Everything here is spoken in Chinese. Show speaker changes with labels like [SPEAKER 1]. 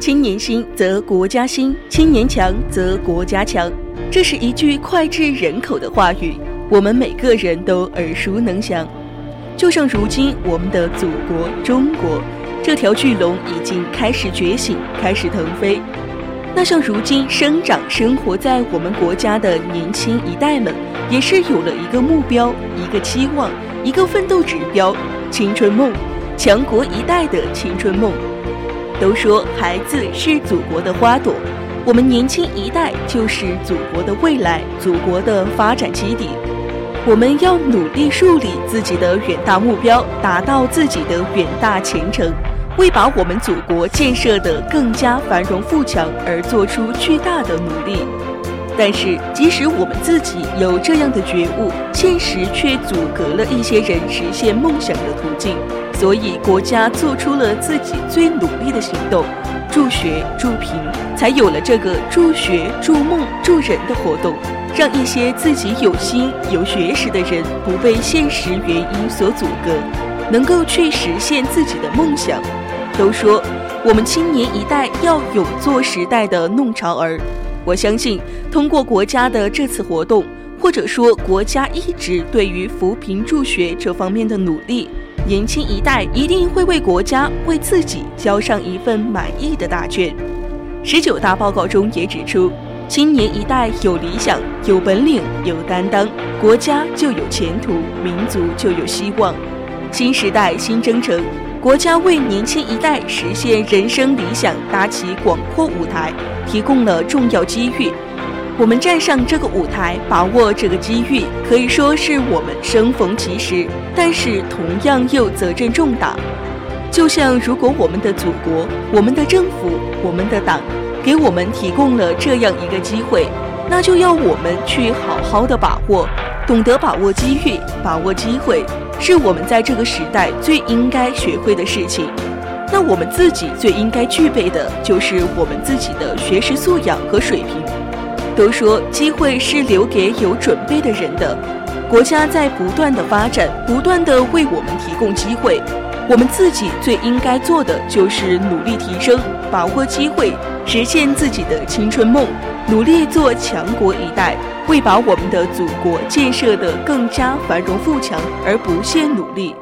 [SPEAKER 1] 青年兴则国家兴，青年强则国家强。这是一句脍炙人口的话语，我们每个人都耳熟能详。就像如今我们的祖国中国，这条巨龙已经开始觉醒，开始腾飞。那像如今生长生活在我们国家的年轻一代们，也是有了一个目标、一个期望、一个奋斗指标——青春梦，强国一代的青春梦。都说孩子是祖国的花朵，我们年轻一代就是祖国的未来，祖国的发展基地。我们要努力树立自己的远大目标，达到自己的远大前程。为把我们祖国建设得更加繁荣富强而做出巨大的努力，但是即使我们自己有这样的觉悟，现实却阻隔了一些人实现梦想的途径。所以国家做出了自己最努力的行动，助学助贫，才有了这个助学助梦助人的活动，让一些自己有心有学识的人不被现实原因所阻隔。能够去实现自己的梦想。都说我们青年一代要勇做时代的弄潮儿。我相信，通过国家的这次活动，或者说国家一直对于扶贫助学这方面的努力，年轻一代一定会为国家、为自己交上一份满意的答卷。十九大报告中也指出，青年一代有理想、有本领、有担当，国家就有前途，民族就有希望。新时代新征程，国家为年轻一代实现人生理想搭起广阔舞台，提供了重要机遇。我们站上这个舞台，把握这个机遇，可以说是我们生逢其时，但是同样又责任重大。就像如果我们的祖国、我们的政府、我们的党给我们提供了这样一个机会，那就要我们去好好的把握，懂得把握机遇，把握机会。是我们在这个时代最应该学会的事情。那我们自己最应该具备的就是我们自己的学识素养和水平。都说机会是留给有准备的人的，国家在不断的发展，不断的为我们提供机会。我们自己最应该做的就是努力提升，把握机会，实现自己的青春梦，努力做强国一代。为把我们的祖国建设得更加繁荣富强而不懈努力。